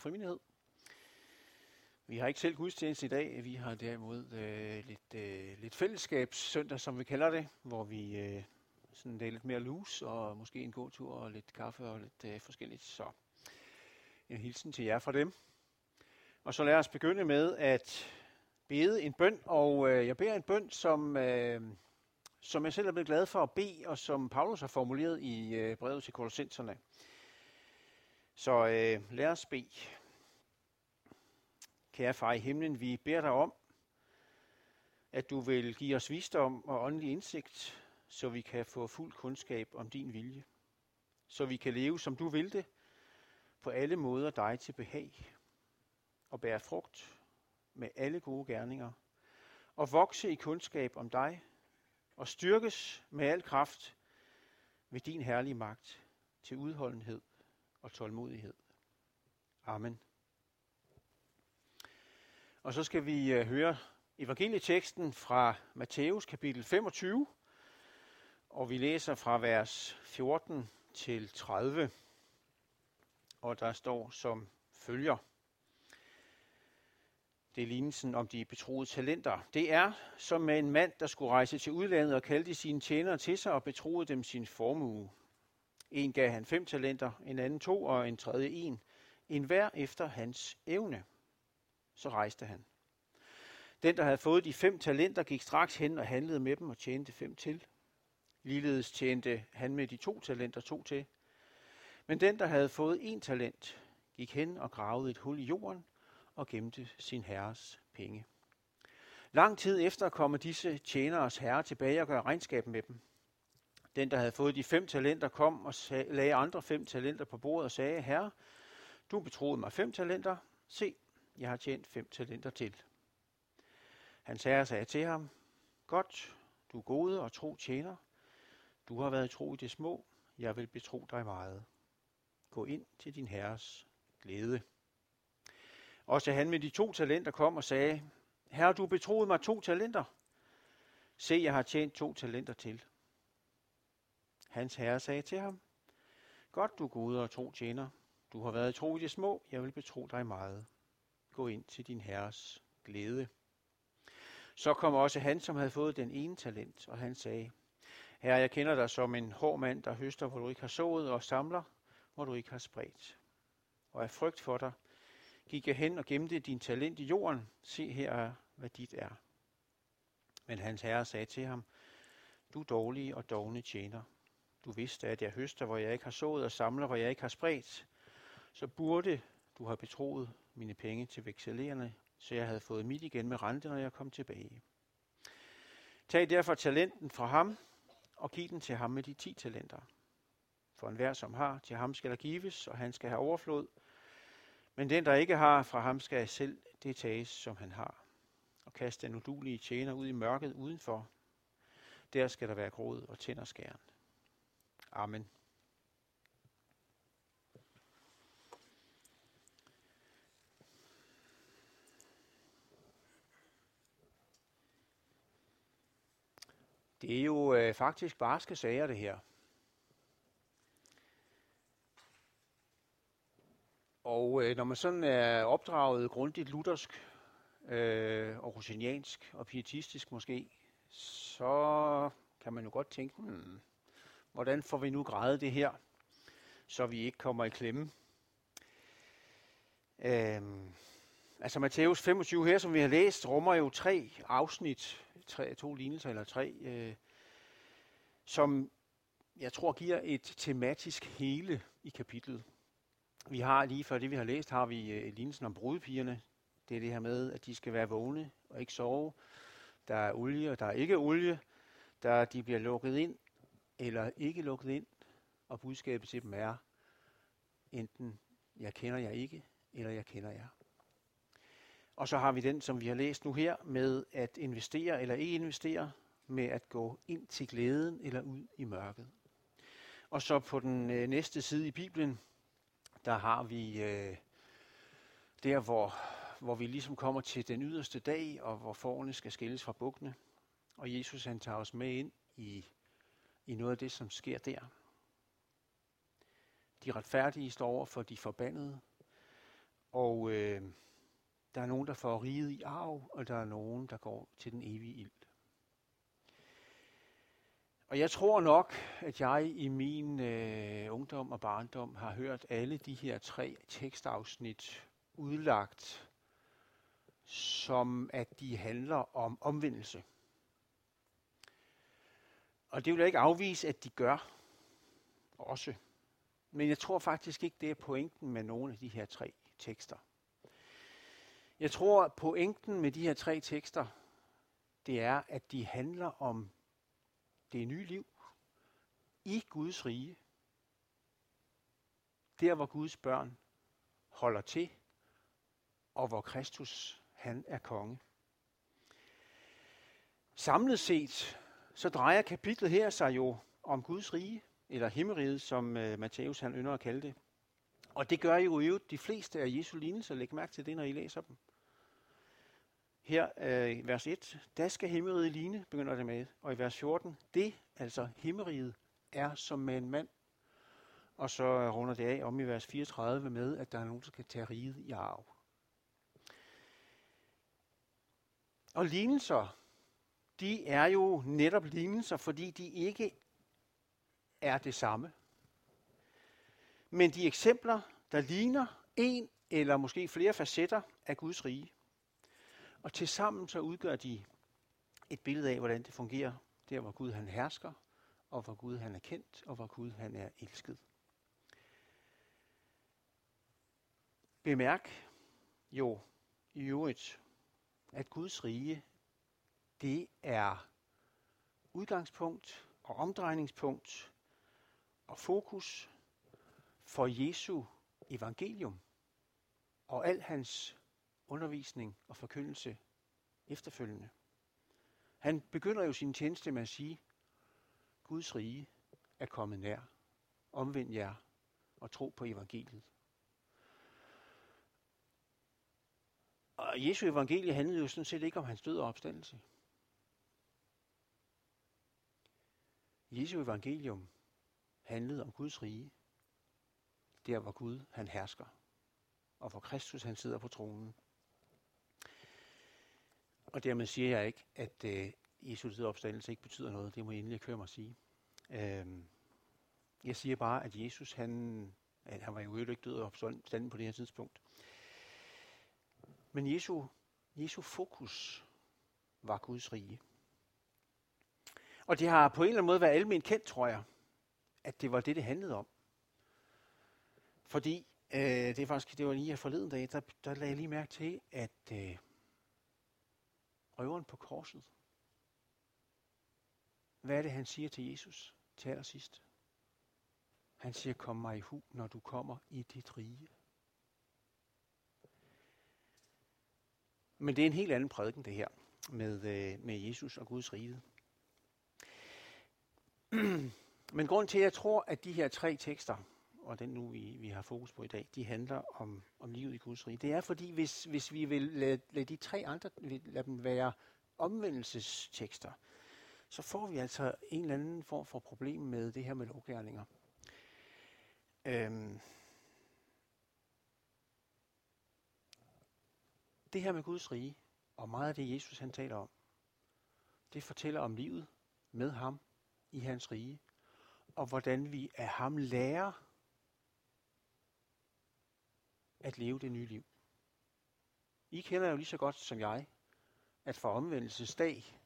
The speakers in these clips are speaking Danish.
for. Vi har ikke selv gudstjeneste i dag, vi har derimod øh, lidt, øh, lidt fællesskabssøndag, som vi kalder det, hvor vi øh, sådan det er lidt mere loose, og måske en god tur og lidt kaffe og lidt øh, forskelligt. Så en hilsen til jer fra dem. Og så lad os begynde med at bede en bøn, og øh, jeg beder en bøn, som, øh, som jeg selv er blevet glad for at bede, og som Paulus har formuleret i øh, brevet til kolossenserne. Så øh, lad os bede. Kære far i himlen, vi beder dig om, at du vil give os visdom og åndelig indsigt, så vi kan få fuld kundskab om din vilje. Så vi kan leve, som du vil det, på alle måder dig til behag, og bære frugt med alle gode gerninger, og vokse i kundskab om dig, og styrkes med al kraft ved din herlige magt til udholdenhed og tålmodighed. Amen. Og så skal vi øh, høre evangelieteksten fra Matthæus kapitel 25, og vi læser fra vers 14 til 30. Og der står som følger. Det er lignelsen om de betroede talenter. Det er som med en mand, der skulle rejse til udlandet og kaldte sine tjenere til sig og betroede dem sin formue. En gav han fem talenter, en anden to og en tredje en, en hver efter hans evne. Så rejste han. Den, der havde fået de fem talenter, gik straks hen og handlede med dem og tjente fem til. Ligeledes tjente han med de to talenter to til. Men den, der havde fået en talent, gik hen og gravede et hul i jorden og gemte sin herres penge. Lang tid efter kommer disse tjeneres herre tilbage og gør regnskab med dem. Den, der havde fået de fem talenter, kom og lagde andre fem talenter på bordet og sagde, Herre, du betroede mig fem talenter. Se, jeg har tjent fem talenter til. Hans herre sagde til ham, Godt, du gode og tro tjener. Du har været tro i det små. Jeg vil betro dig meget. Gå ind til din herres glæde. Også han med de to talenter kom og sagde, Herre, du betroede mig to talenter. Se, jeg har tjent to talenter til. Hans herre sagde til ham, Godt, du gode og tro tjener. Du har været tro i det små. Jeg vil betro dig meget. Gå ind til din herres glæde. Så kom også han, som havde fået den ene talent, og han sagde, Herre, jeg kender dig som en hård mand, der høster, hvor du ikke har sået, og samler, hvor du ikke har spredt. Og af frygt for dig, gik jeg hen og gemte din talent i jorden. Se her, hvad dit er. Men hans herre sagde til ham, du dårlige og dogne tjener. Du vidste, at jeg høster, hvor jeg ikke har sået, og samler, hvor jeg ikke har spredt. Så burde du have betroet mine penge til vekselerende så jeg havde fået mit igen med rente, når jeg kom tilbage. Tag derfor talenten fra ham, og giv den til ham med de ti talenter. For enhver, som har, til ham skal der gives, og han skal have overflod. Men den, der ikke har, fra ham skal selv det tages, som han har. Og kast den udulige tjener ud i mørket udenfor. Der skal der være gråd og tænderskæren. Amen. Det er jo øh, faktisk barske sager, det her. Og øh, når man sådan er opdraget grundigt luthersk øh, og rosiniansk og pietistisk måske, så kan man jo godt tænke, hmm, hvordan får vi nu grædet det her, så vi ikke kommer i klemme. Øhm, altså Matthæus 25 her, som vi har læst, rummer jo tre afsnit tre, to lignelser eller tre, øh, som jeg tror giver et tematisk hele i kapitlet. Vi har lige før det, vi har læst, har vi øh, lignelsen om brudepigerne. Det er det her med, at de skal være vågne og ikke sove. Der er olie, og der er ikke olie. Der de bliver lukket ind eller ikke lukket ind. Og budskabet til dem er, enten jeg kender jer ikke, eller jeg kender jer. Og så har vi den, som vi har læst nu her, med at investere eller ikke investere, med at gå ind til glæden eller ud i mørket. Og så på den øh, næste side i Bibelen, der har vi øh, der, hvor, hvor vi ligesom kommer til den yderste dag, og hvor forerne skal skilles fra bukkene. Og Jesus han tager os med ind i, i noget af det, som sker der. De retfærdige står over for de forbandede, Og øh, der er nogen, der får riget i arv, og der er nogen, der går til den evige ild. Og jeg tror nok, at jeg i min øh, ungdom og barndom har hørt alle de her tre tekstafsnit udlagt, som at de handler om omvendelse. Og det vil jeg ikke afvise, at de gør også. Men jeg tror faktisk ikke, det er pointen med nogle af de her tre tekster. Jeg tror, at pointen med de her tre tekster, det er, at de handler om det nye liv i Guds rige. Der, hvor Guds børn holder til, og hvor Kristus, han er konge. Samlet set, så drejer kapitlet her sig jo om Guds rige, eller himmeriget, som øh, Matthæus han ynder at kalde det. Og det gør jo i de fleste af Jesu lignelser. Læg mærke til det, når I læser dem. Her øh, i vers 1, der skal himmeriget ligne, begynder det med. Og i vers 14, det, altså himmeriget, er som med en mand. Og så runder det af om i vers 34 med, at der er nogen, der skal tage riget i arv. Og lignelser, de er jo netop lignelser, fordi de ikke er det samme. Men de eksempler, der ligner en eller måske flere facetter af Guds rige. Og tilsammen så udgør de et billede af, hvordan det fungerer, der hvor Gud han hersker, og hvor Gud han er kendt, og hvor Gud han er elsket. Bemærk jo i øvrigt, at Guds rige, det er udgangspunkt og omdrejningspunkt og fokus for Jesu evangelium og al hans undervisning og forkyndelse efterfølgende. Han begynder jo sin tjeneste med at sige, Guds rige er kommet nær. Omvend jer og tro på evangeliet. Og Jesu evangelie handlede jo sådan set ikke om hans død og opstandelse. Jesu evangelium handlede om Guds rige. Der hvor Gud han hersker. Og hvor Kristus han sidder på tronen. Og dermed siger jeg ikke, at øh, Jesu død opstandelse ikke betyder noget. Det må jeg endelig køre mig at sige. Øh, jeg siger bare, at Jesus han, at han var jo ikke død og opstanden på det her tidspunkt. Men Jesu, Jesu fokus var Guds rige. Og det har på en eller anden måde været almindeligt kendt, tror jeg, at det var det, det handlede om. Fordi øh, det er faktisk, det var lige forleden dag, der, der lagde jeg lige mærke til, at øh, røveren på korset, hvad er det, han siger til Jesus til allersidst? Han siger, kom mig i hu, når du kommer i dit rige. Men det er en helt anden prædiken, det her, med, øh, med Jesus og Guds rige. Men grund til, at jeg tror, at de her tre tekster, og den nu vi, vi har fokus på i dag, de handler om, om livet i Guds rige. Det er fordi, hvis, hvis vi vil lade, lade de tre andre, lade dem være omvendelsestekster, så får vi altså en eller anden form for problem med det her med lovgærninger. Øhm, det her med Guds rige, og meget af det Jesus han taler om, det fortæller om livet med ham i hans rige, og hvordan vi af ham lærer at leve det nye liv. I kender jo lige så godt som jeg, at for omvendelsesdag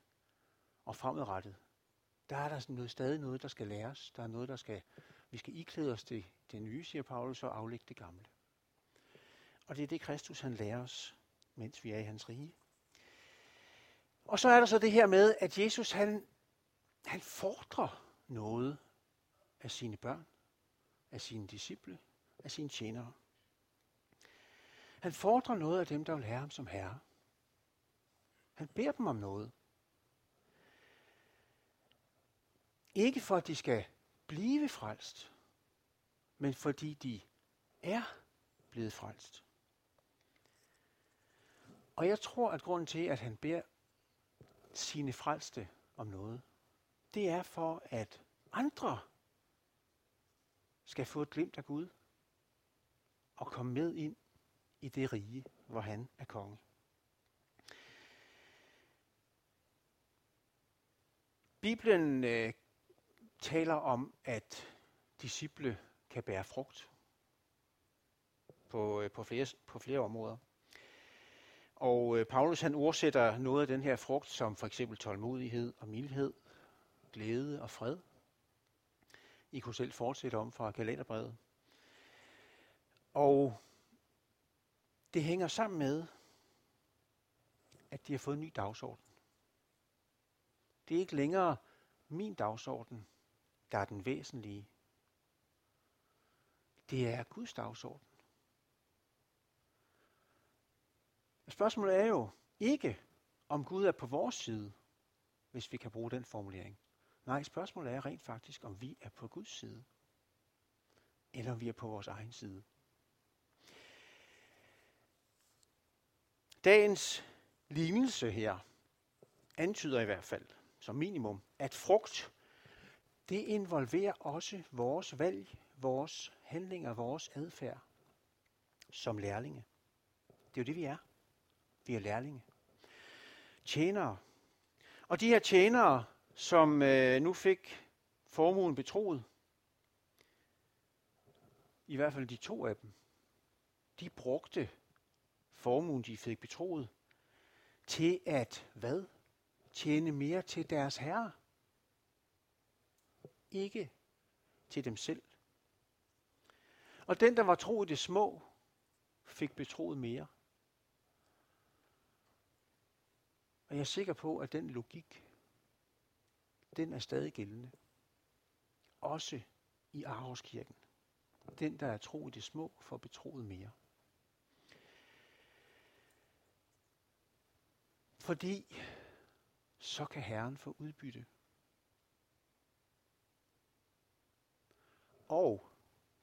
og fremadrettet, der er der sådan noget, stadig noget, der skal læres. Der er noget, der skal, vi skal iklæde os det, det nye, siger Paulus, og aflægge det gamle. Og det er det, Kristus han lærer os, mens vi er i hans rige. Og så er der så det her med, at Jesus han, han fordrer noget af sine børn, af sine disciple, af sine tjenere. Han fordrer noget af dem, der vil have ham som herre. Han beder dem om noget. Ikke for, at de skal blive frelst, men fordi de er blevet frelst. Og jeg tror, at grunden til, at han beder sine frelste om noget, det er for, at andre skal få et glimt af Gud og komme med ind i det rige, hvor han er konge. Bibelen øh, taler om, at disciple kan bære frugt på, øh, på, flere, på flere områder. Og øh, Paulus han ordsætter noget af den her frugt som for eksempel tålmodighed og mildhed, glæde og fred. I kunne selv fortsætte om fra kalenderbrevet. Og det hænger sammen med, at de har fået en ny dagsorden. Det er ikke længere min dagsorden, der er den væsentlige. Det er Guds dagsorden. Spørgsmålet er jo ikke, om Gud er på vores side, hvis vi kan bruge den formulering. Nej, spørgsmålet er rent faktisk, om vi er på Guds side, eller om vi er på vores egen side. Dagens lignelse her antyder i hvert fald, som minimum, at frugt, det involverer også vores valg, vores handlinger, vores adfærd som lærlinge. Det er jo det, vi er. Vi er lærlinge. Tjenere. Og de her tjenere, som øh, nu fik formuen betroet, i hvert fald de to af dem, de brugte formuen, de fik betroet, til at hvad? Tjene mere til deres herre. Ikke til dem selv. Og den, der var tro i det små, fik betroet mere. Og jeg er sikker på, at den logik, den er stadig gældende. Også i Aarhuskirken. Den, der er tro i det små, får betroet mere. Fordi så kan Herren få udbytte. Og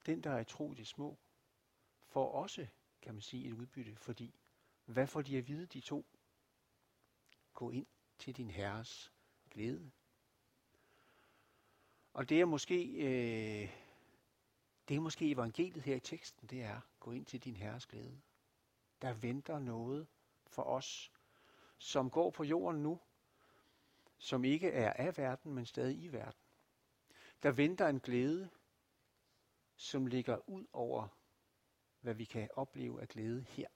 den, der er tro i det små, får også, kan man sige, et udbytte, fordi hvad får de at vide, de to? Gå ind til din herres glæde. Og det er måske, øh, det er måske evangeliet her i teksten, det er, gå ind til din herres glæde. Der venter noget for os, som går på jorden nu, som ikke er af verden, men stadig i verden. Der venter en glæde, som ligger ud over, hvad vi kan opleve af glæde her.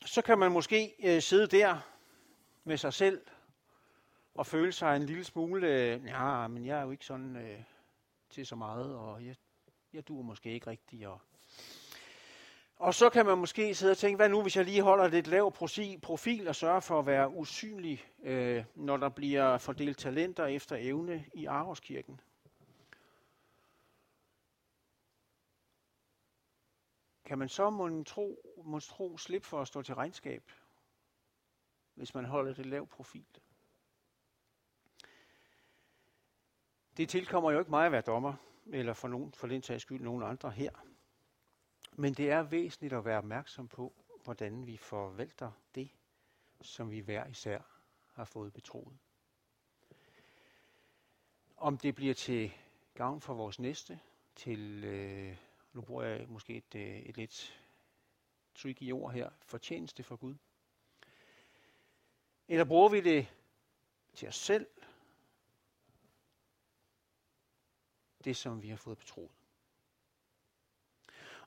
Så kan man måske øh, sidde der med sig selv og føle sig en lille smule, øh, ja, men jeg er jo ikke sådan øh, til så meget, og jeg, jeg duer måske ikke rigtigt, og og så kan man måske sidde og tænke, hvad nu hvis jeg lige holder lidt lav profil og sørger for at være usynlig, øh, når der bliver fordelt talenter efter evne i Aarhuskirken? Kan man så må tro, må tro slip for at stå til regnskab, hvis man holder det lav profil? Det tilkommer jo ikke mig at være dommer, eller for, nogen, for den tages skyld nogen andre her. Men det er væsentligt at være opmærksom på, hvordan vi forvalter det, som vi hver især har fået betroet. Om det bliver til gavn for vores næste, til, øh, nu bruger jeg måske et, øh, et lidt tricky ord her, fortjeneste for Gud. Eller bruger vi det til os selv, det som vi har fået betroet.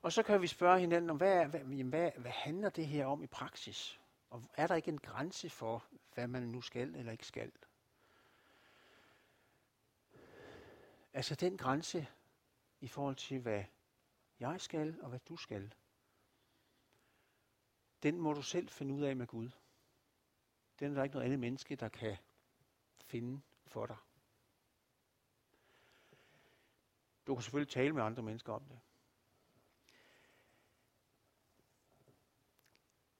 Og så kan vi spørge hinanden om, hvad, hvad, hvad, hvad handler det her om i praksis? Og er der ikke en grænse for, hvad man nu skal eller ikke skal? Altså den grænse i forhold til, hvad jeg skal og hvad du skal, den må du selv finde ud af med Gud. Den er der ikke noget andet menneske, der kan finde for dig. Du kan selvfølgelig tale med andre mennesker om det.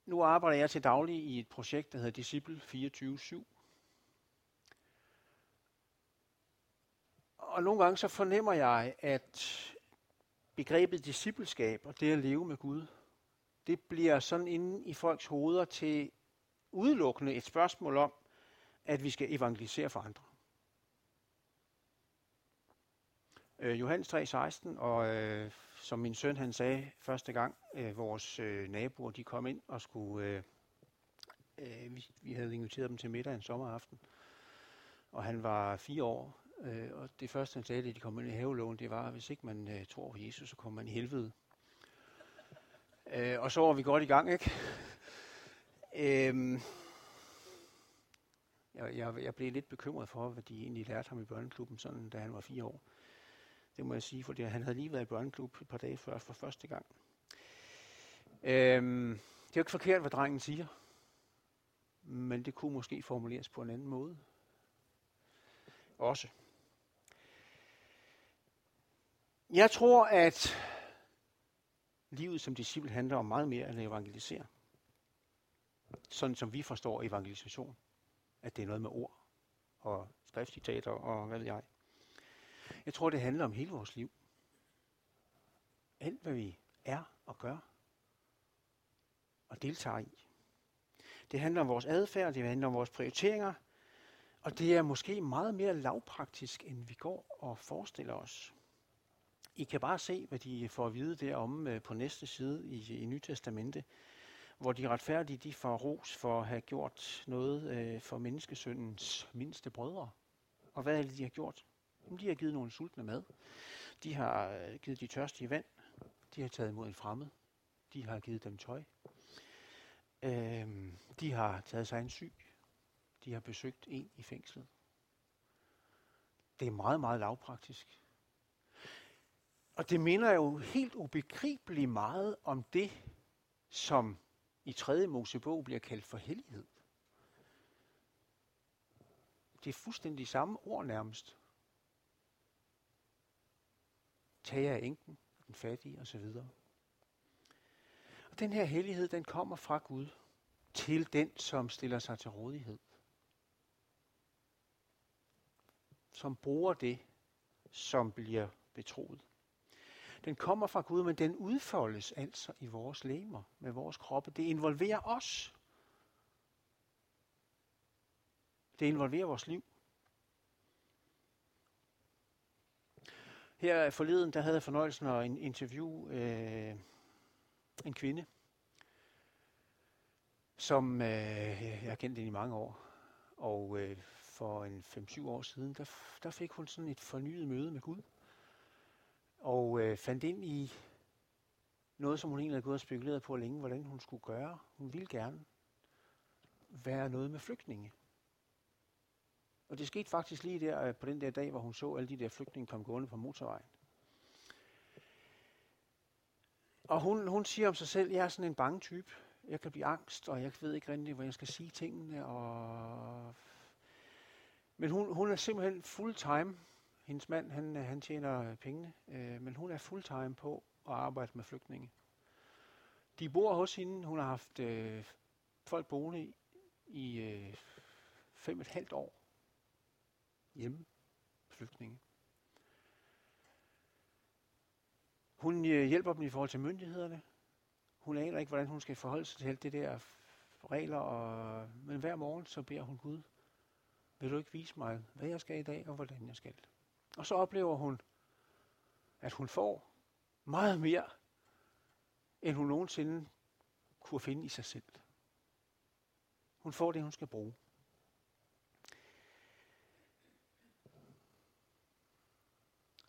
Nu arbejder jeg til daglig i et projekt, der hedder Disciple 24-7. Og nogle gange så fornemmer jeg, at begrebet discipleskab og det at leve med Gud, det bliver sådan inde i folks hoveder til udelukkende et spørgsmål om, at vi skal evangelisere for andre. Øh, Johannes 3:16, og øh, som min søn han sagde første gang, øh, vores øh, naboer de kom ind og skulle, øh, øh, vi, vi havde inviteret dem til middag en sommeraften, og han var fire år, øh, og det første han sagde, da de kom ind i havelågen, det var, at hvis ikke man øh, tror på Jesus, så kommer man i helvede. Øh, og så var vi godt i gang, ikke? Øhm, jeg, jeg, jeg blev lidt bekymret for, hvad de egentlig lærte ham i børneklubben, sådan, da han var fire år. Det må jeg sige, fordi han havde lige været i børneklub et par dage før for første gang. Øhm, det er jo ikke forkert, hvad drengen siger. Men det kunne måske formuleres på en anden måde. Også. Jeg tror, at livet som disciple handler om meget mere end at evangelisere. Sådan som vi forstår evangelisation. At det er noget med ord og skriftcitater og hvad ved jeg. Jeg tror, det handler om hele vores liv. Alt, hvad vi er og gør og deltager i. Det handler om vores adfærd, det handler om vores prioriteringer, og det er måske meget mere lavpraktisk, end vi går og forestiller os. I kan bare se, hvad de får at vide derom øh, på næste side i, i Nytestamente, hvor de retfærdige de får ros for at have gjort noget øh, for menneskesyndens mindste brødre. Og hvad er det, de har gjort? De har givet nogle sultne mad. De har øh, givet de tørstige vand. De har taget imod en fremmed. De har givet dem tøj. Øhm, de har taget sig en syg. De har besøgt en i fængslet. Det er meget, meget lavpraktisk. Og det minder jo helt ubegribeligt meget om det, som i 3. Mosebog bliver kaldt for hellighed. Det er fuldstændig samme ord nærmest Tag af enken, den fattige osv. Og den her hellighed, den kommer fra Gud til den, som stiller sig til rådighed. Som bruger det, som bliver betroet. Den kommer fra Gud, men den udfoldes altså i vores lemmer, med vores kroppe. Det involverer os. Det involverer vores liv. Her forleden, der havde jeg fornøjelsen at en interview øh, en kvinde, som øh, jeg har kendt i mange år. Og øh, for en 5-7 år siden, der, der fik hun sådan et fornyet møde med Gud. Og øh, fandt ind i noget, som hun egentlig havde gået og spekuleret på længe, hvordan hun skulle gøre. Hun ville gerne være noget med flygtninge. Og det skete faktisk lige der øh, på den der dag, hvor hun så alle de der flygtninge komme gående på motorvejen. Og hun, hun siger om sig selv, jeg er sådan en bange type. Jeg kan blive angst, og jeg ved ikke rigtig, hvor jeg skal sige tingene. Og men hun, hun er simpelthen full time. Hendes mand, han, øh, han tjener øh, pengene, øh, men hun er fulltime på at arbejde med flygtninge. De bor hos hende. Hun har haft øh, folk boende i, i øh, fem et halvt år hjemme flygtninge. Hun øh, hjælper dem i forhold til myndighederne. Hun aner ikke, hvordan hun skal forholde sig til alt det der regler, og, men hver morgen så beder hun Gud, vil du ikke vise mig, hvad jeg skal i dag, og hvordan jeg skal. Og så oplever hun, at hun får meget mere, end hun nogensinde kunne finde i sig selv. Hun får det, hun skal bruge.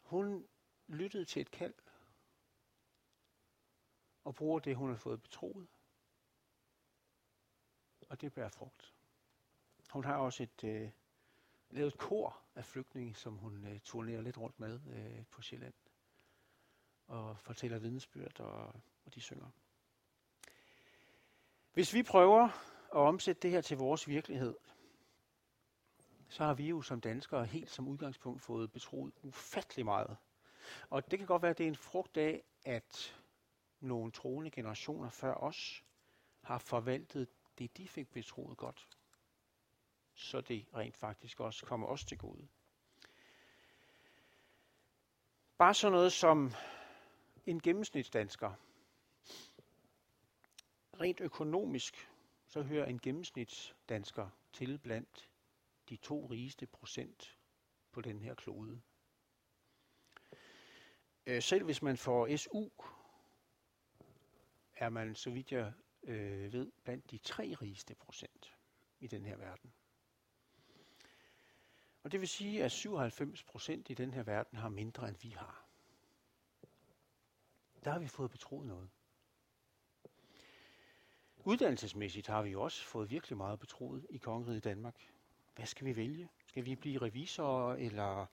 Hun lyttede til et kald og bruger det, hun har fået betroet. Og det bærer frugt. Hun har også et, øh, lavet et kor af flygtninge, som hun øh, turnerer lidt rundt med øh, på Sjælland. Og fortæller vidnesbyrd, og, og de synger. Hvis vi prøver at omsætte det her til vores virkelighed, så har vi jo som danskere helt som udgangspunkt fået betroet ufattelig meget. Og det kan godt være, at det er en frugt af, at nogle troende generationer før os har forvaltet det, de fik betroet godt. Så det rent faktisk også kommer os til gode. Bare sådan noget som en gennemsnitsdansker. Rent økonomisk, så hører en gennemsnitsdansker til blandt de to rigeste procent på den her klode. Øh, selv hvis man får SU, er man, så vidt jeg øh, ved, blandt de tre rigeste procent i den her verden. Og det vil sige, at 97 procent i den her verden har mindre, end vi har. Der har vi fået betroet noget. Uddannelsesmæssigt har vi jo også fået virkelig meget betroet i kongeriget Danmark. Hvad skal vi vælge? Skal vi blive revisorer eller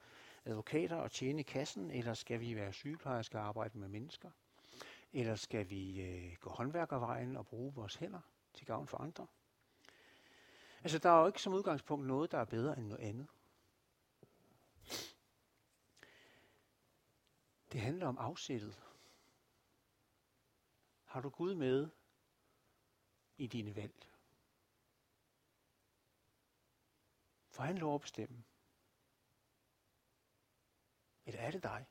advokater og tjene kassen, eller skal vi være sygeplejersker og arbejde med mennesker? Eller skal vi øh, gå håndværkervejen og bruge vores hænder til gavn for andre? Altså, der er jo ikke som udgangspunkt noget, der er bedre end noget andet. Det handler om afsættet. Har du Gud med i dine valg? For han lov at bestemme. Eller er det dig,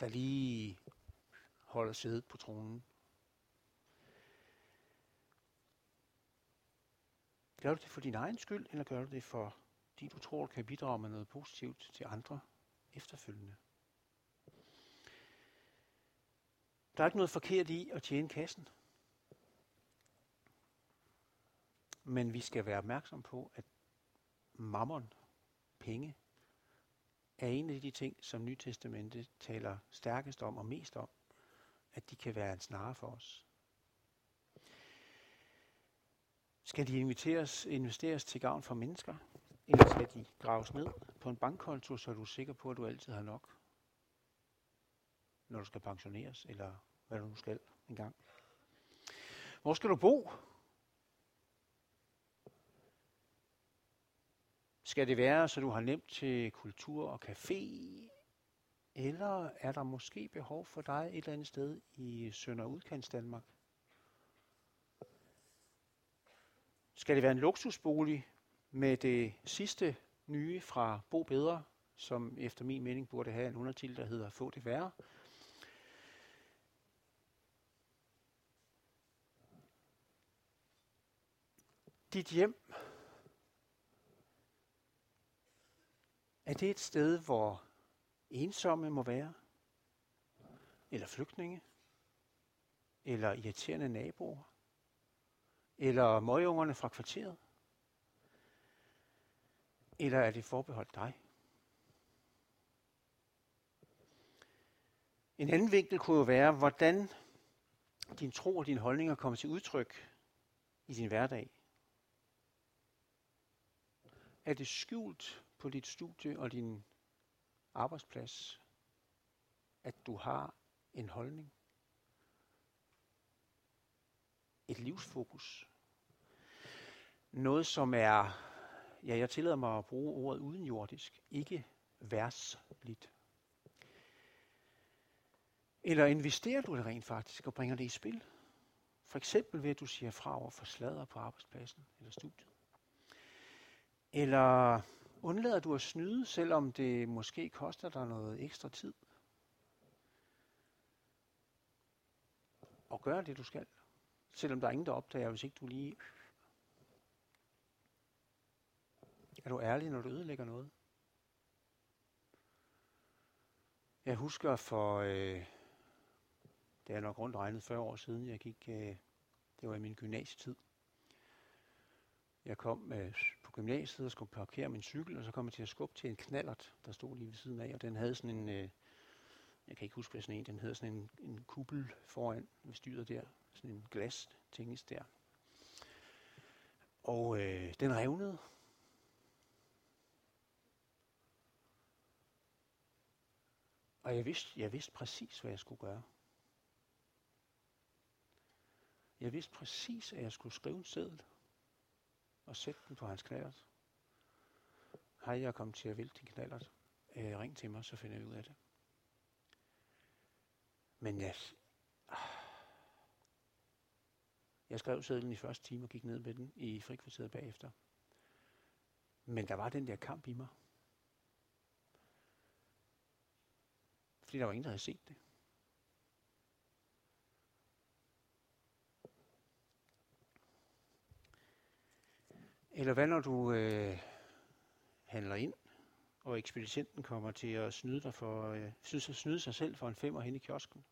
der lige holder sædet på tronen? Gør du det for din egen skyld, eller gør du det for, fordi du tror, du kan bidrage med noget positivt til andre efterfølgende? Der er ikke noget forkert i at tjene kassen. Men vi skal være opmærksom på, at mammon, penge, er en af de ting, som Nytestamentet taler stærkest om og mest om, at de kan være en snare for os. Skal de inviteres, investeres til gavn for mennesker, eller skal de graves ned på en bankkonto, så er du sikker på, at du altid har nok, når du skal pensioneres, eller hvad du nu skal engang? Hvor skal du bo? Skal det være, så du har nemt til kultur og café? Eller er der måske behov for dig et eller andet sted i Sønder Udkants Danmark? Skal det være en luksusbolig med det sidste nye fra Bo Bedre, som efter min mening burde have en undertitel, der hedder Få det værre? Dit hjem Er det et sted, hvor ensomme må være? Eller flygtninge? Eller irriterende naboer? Eller møgungerne fra kvarteret? Eller er det forbeholdt dig? En anden vinkel kunne jo være, hvordan din tro og dine holdninger kommer til udtryk i din hverdag. Er det skjult på dit studie og din arbejdsplads, at du har en holdning, et livsfokus, noget som er, ja, jeg tillader mig at bruge ordet udenjordisk, ikke værsligt. Eller investerer du det rent faktisk og bringer det i spil? For eksempel ved, at du siger fra over for sladder på arbejdspladsen eller studiet. Eller Undlader du at snyde, selvom det måske koster dig noget ekstra tid? Og gør det, du skal. Selvom der er ingen, der opdager, hvis ikke du lige... Er du ærlig, når du ødelægger noget? Jeg husker for, øh, det er nok rundt regnet 40 år siden, jeg gik, øh, det var i min gymnasietid. Jeg kom øh, gymnasiet og skulle parkere min cykel, og så kom jeg til at skubbe til en knallert, der stod lige ved siden af, og den havde sådan en, øh, jeg kan ikke huske, hvad sådan en, den havde sådan en, en kuppel foran ved styret der, sådan en glas tinges der. Og øh, den revnede. Og jeg vidste, jeg vidste præcis, hvad jeg skulle gøre. Jeg vidste præcis, at jeg skulle skrive en seddel og sæt den på hans knallert. Hej, jeg er kommet til at vælte din knallert. Øh, ring til mig, så finder jeg ud af det. Men jeg, ah. jeg skrev sædlen i første time og gik ned med den i frikvarteret bagefter. Men der var den der kamp i mig. Fordi der var ingen, der havde set det. Eller hvad når du øh, handler ind og ekspedienten kommer til at snyde, dig for, øh, synes at snyde sig selv for en femmer hen i kiosken.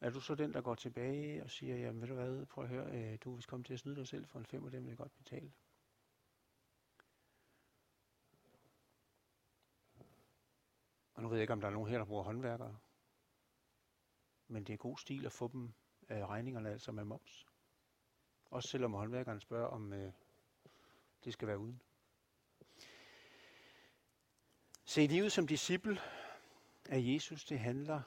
Er du så den, der går tilbage og siger, jamen ved du hvad, prøv at høre, øh, du vil komme til at snyde dig selv for en femmer, den vil jeg godt betale. Og nu ved jeg ikke, om der er nogen her, der bruger håndværkere. Men det er god stil at få dem øh, regningerne altså med moms. Også selvom håndværkeren spørger, om øh, det skal være uden. Se, livet som disciple af Jesus, det handler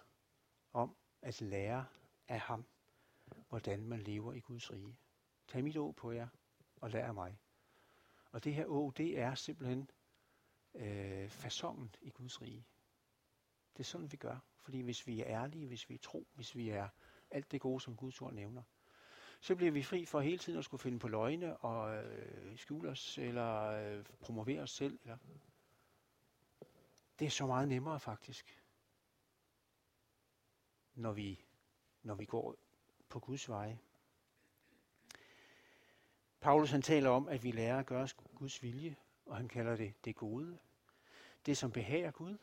om at lære af ham, hvordan man lever i Guds rige. Tag mit å på jer og lær af mig. Og det her å, det er simpelthen øh, fasongen i Guds rige. Det er sådan, vi gør. Fordi hvis vi er ærlige, hvis vi er tro, hvis vi er alt det gode, som Guds ord nævner, så bliver vi fri for hele tiden at skulle finde på løgne og øh, skjule os, eller øh, promovere os selv. Eller. Det er så meget nemmere faktisk, når vi, når vi går på Guds veje. Paulus han taler om, at vi lærer at gøre Guds vilje, og han kalder det det gode. Det, som behager Gud.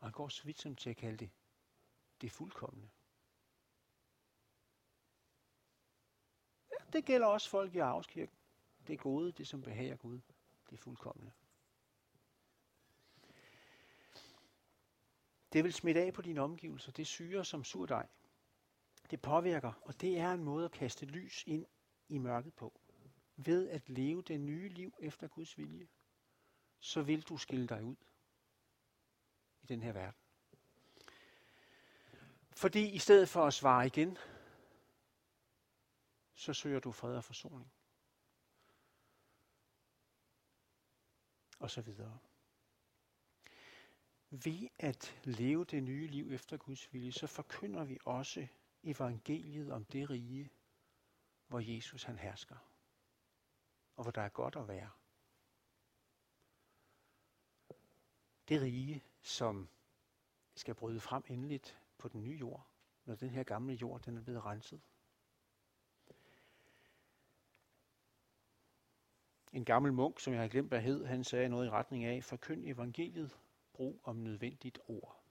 Og han går så vidt som til at kalde det det fuldkommende. Det gælder også folk i Arvskirken. Det gode, det som behager Gud, det fuldkommende. Det vil smitte af på dine omgivelser. Det syre som surdej. Det påvirker, og det er en måde at kaste lys ind i mørket på. Ved at leve det nye liv efter Guds vilje, så vil du skille dig ud i den her verden. Fordi i stedet for at svare igen, så søger du fred og forsoning. Og så videre. Ved at leve det nye liv efter Guds vilje, så forkynder vi også evangeliet om det rige, hvor Jesus han hersker, og hvor der er godt at være. Det rige, som skal bryde frem endeligt på den nye jord, når den her gamle jord den er blevet renset. En gammel munk, som jeg har glemt, hvad hed, han sagde noget i retning af, forkynd evangeliet, brug om nødvendigt ord.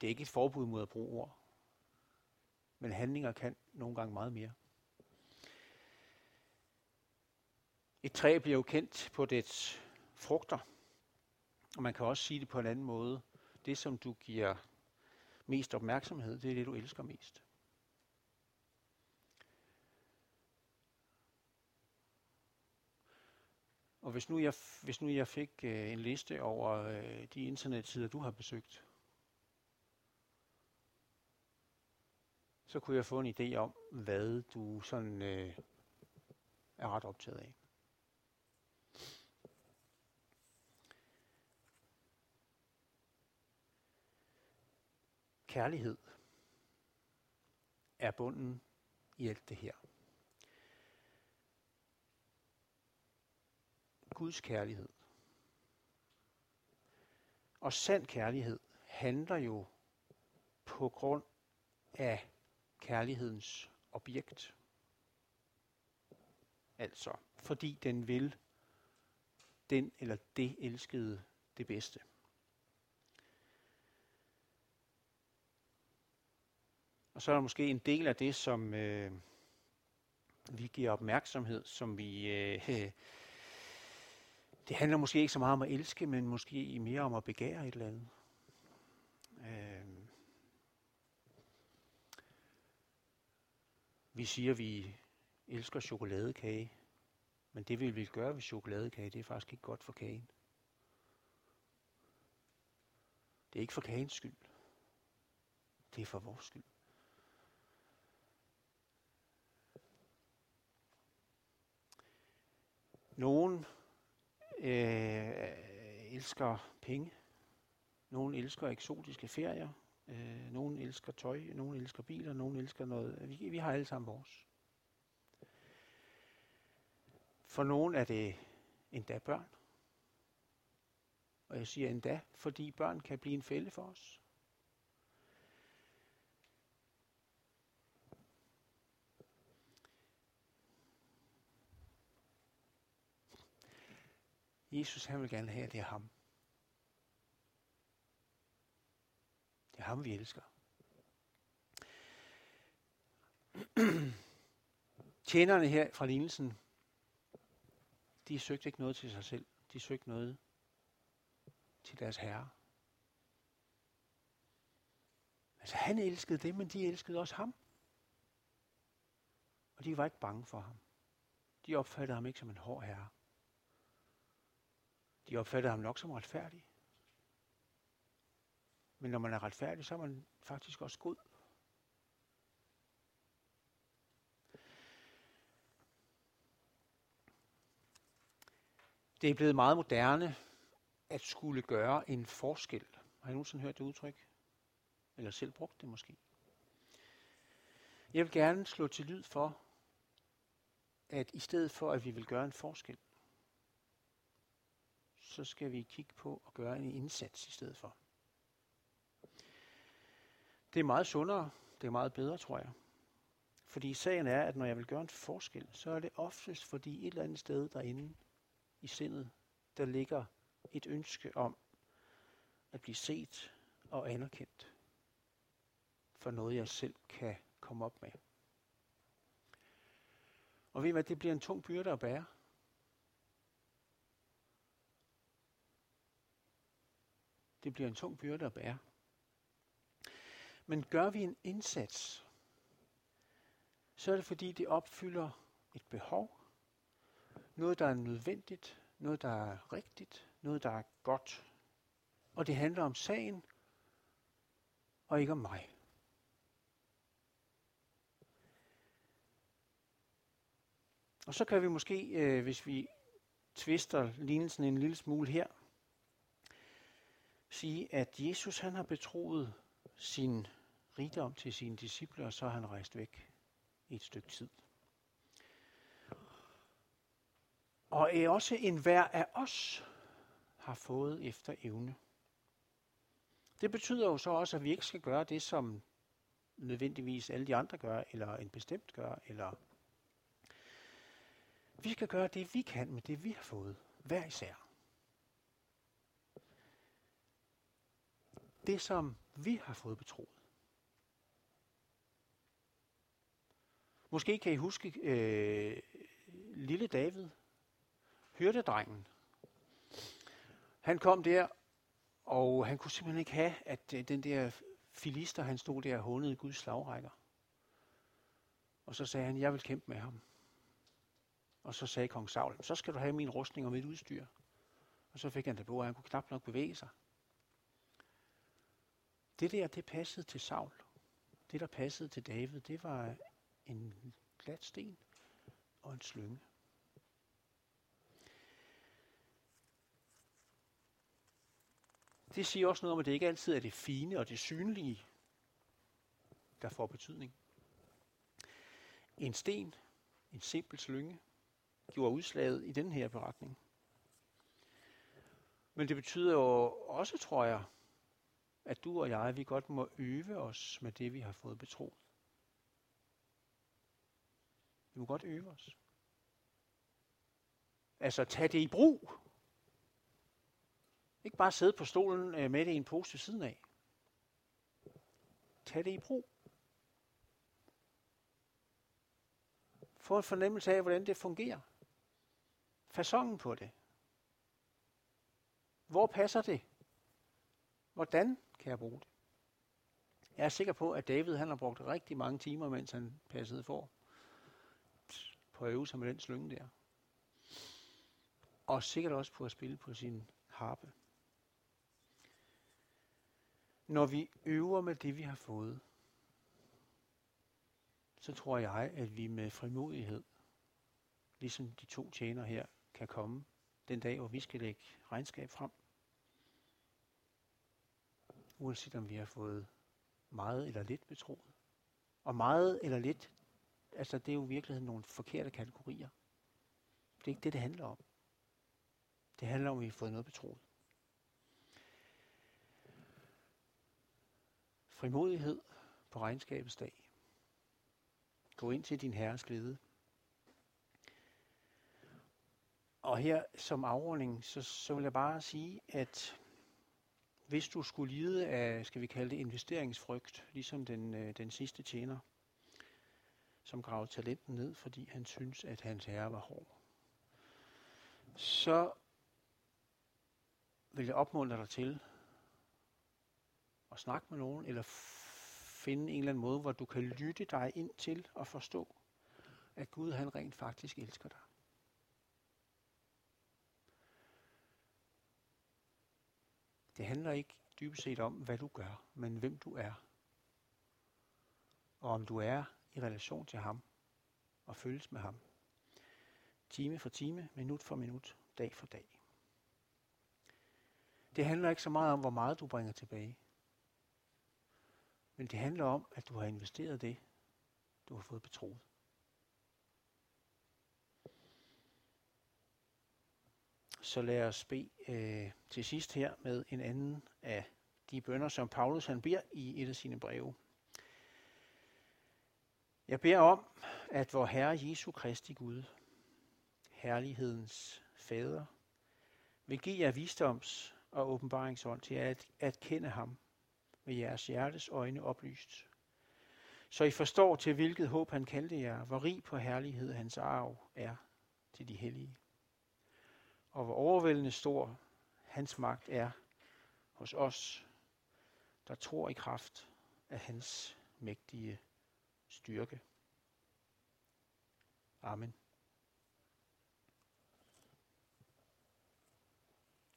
Det er ikke et forbud mod at bruge ord, men handlinger kan nogle gange meget mere. Et træ bliver jo kendt på dets frugter, og man kan også sige det på en anden måde. Det, som du giver mest opmærksomhed, det er det, du elsker mest. Og hvis nu jeg, hvis nu jeg fik øh, en liste over øh, de internetsider, du har besøgt, så kunne jeg få en idé om, hvad du sådan øh, er ret optaget af. Kærlighed er bunden i alt det her. Guds kærlighed. Og sand kærlighed handler jo på grund af kærlighedens objekt. Altså, fordi den vil den eller det elskede det bedste. Og så er der måske en del af det, som øh, vi giver opmærksomhed, som vi... Øh, det handler måske ikke så meget om at elske, men måske mere om at begære et eller andet. Øh, vi siger, at vi elsker chokoladekage, men det vi vil gøre ved chokoladekage, det er faktisk ikke godt for kagen. Det er ikke for kagens skyld. Det er for vores skyld. Nogen øh, elsker penge. Nogen elsker eksotiske ferier. Øh, nogen elsker tøj. Nogen elsker biler. Nogen elsker noget. Vi, vi har alle sammen vores. For nogen er det endda børn. Og jeg siger endda, fordi børn kan blive en fælde for os. Jesus han vil gerne have, at det er ham. Det er ham, vi elsker. Tjenerne her fra lignelsen, de søgte ikke noget til sig selv. De søgte noget til deres herre. Altså han elskede dem, men de elskede også ham. Og de var ikke bange for ham. De opfattede ham ikke som en hård herre. De opfattede ham nok som retfærdig. Men når man er retfærdig, så er man faktisk også god. Det er blevet meget moderne at skulle gøre en forskel. Har I nogensinde hørt det udtryk? Eller selv brugt det måske? Jeg vil gerne slå til lyd for, at i stedet for, at vi vil gøre en forskel, så skal vi kigge på at gøre en indsats i stedet for. Det er meget sundere, det er meget bedre, tror jeg. Fordi sagen er, at når jeg vil gøre en forskel, så er det oftest fordi et eller andet sted derinde i sindet, der ligger et ønske om at blive set og anerkendt for noget, jeg selv kan komme op med. Og ved I hvad, det bliver en tung byrde at bære. Det bliver en tung byrde at bære. Men gør vi en indsats, så er det fordi, det opfylder et behov. Noget, der er nødvendigt. Noget, der er rigtigt. Noget, der er godt. Og det handler om sagen, og ikke om mig. Og så kan vi måske, øh, hvis vi tvister lignelsen en lille smule her, sige, at Jesus han har betroet sin rigdom til sine disciple, og så har han rejst væk i et stykke tid. Og er også enhver af os har fået efter evne. Det betyder jo så også, at vi ikke skal gøre det, som nødvendigvis alle de andre gør, eller en bestemt gør, eller vi skal gøre det, vi kan med det, vi har fået, hver især. Det, som vi har fået betroet. Måske kan I huske øh, lille David, hyrdedrengen. Han kom der, og han kunne simpelthen ikke have, at øh, den der filister, han stod der og hånede Guds slagrækker. Og så sagde han, jeg vil kæmpe med ham. Og så sagde kong Saul, så skal du have min rustning og mit udstyr. Og så fik han det på, og han kunne knap nok bevæge sig. Det der, det passede til Saul. Det, der passede til David, det var en glat sten og en slynge. Det siger også noget om, at det ikke altid er det fine og det synlige, der får betydning. En sten, en simpel slynge, gjorde udslaget i den her beretning. Men det betyder jo også, tror jeg, at du og jeg, vi godt må øve os med det, vi har fået betroet. Vi må godt øve os. Altså, tag det i brug. Ikke bare sidde på stolen øh, med det i en pose ved siden af. Tag det i brug. Få en fornemmelse af, hvordan det fungerer fasongen på det. Hvor passer det? Hvordan kan jeg bruge det? Jeg er sikker på, at David han har brugt rigtig mange timer, mens han passede for på at øve sig med den slynge der. Og sikkert også på at spille på sin harpe. Når vi øver med det, vi har fået, så tror jeg, at vi med frimodighed, ligesom de to tjener her, kan komme den dag, hvor vi skal lægge regnskab frem. Uanset om vi har fået meget eller lidt betroet. Og meget eller lidt, altså det er jo i virkeligheden nogle forkerte kategorier. Det er ikke det, det handler om. Det handler om, at vi har fået noget betroet. Frimodighed på regnskabets dag. Gå ind til din herres glæde. Og her som afrunding, så, så vil jeg bare sige, at hvis du skulle lide af, skal vi kalde det investeringsfrygt, ligesom den, øh, den sidste tjener, som gravede talenten ned, fordi han synes, at hans herre var hård, så vil jeg opmuntre dig til at snakke med nogen, eller finde en eller anden måde, hvor du kan lytte dig ind til og forstå, at Gud han rent faktisk elsker dig. Det handler ikke dybest set om, hvad du gør, men hvem du er. Og om du er i relation til ham og følges med ham. Time for time, minut for minut, dag for dag. Det handler ikke så meget om, hvor meget du bringer tilbage. Men det handler om, at du har investeret det, du har fået betroet. Så lad os bede øh, til sidst her med en anden af de bønder, som Paulus han beder i et af sine breve. Jeg beder om, at vor Herre Jesu Kristi Gud, herlighedens fader, vil give jer visdoms- og åbenbaringsånd til at, at kende ham med jeres hjertes øjne oplyst. Så I forstår til hvilket håb han kaldte jer, hvor rig på herlighed hans arv er til de hellige. Og hvor overvældende stor hans magt er hos os, der tror i kraft af hans mægtige styrke. Amen.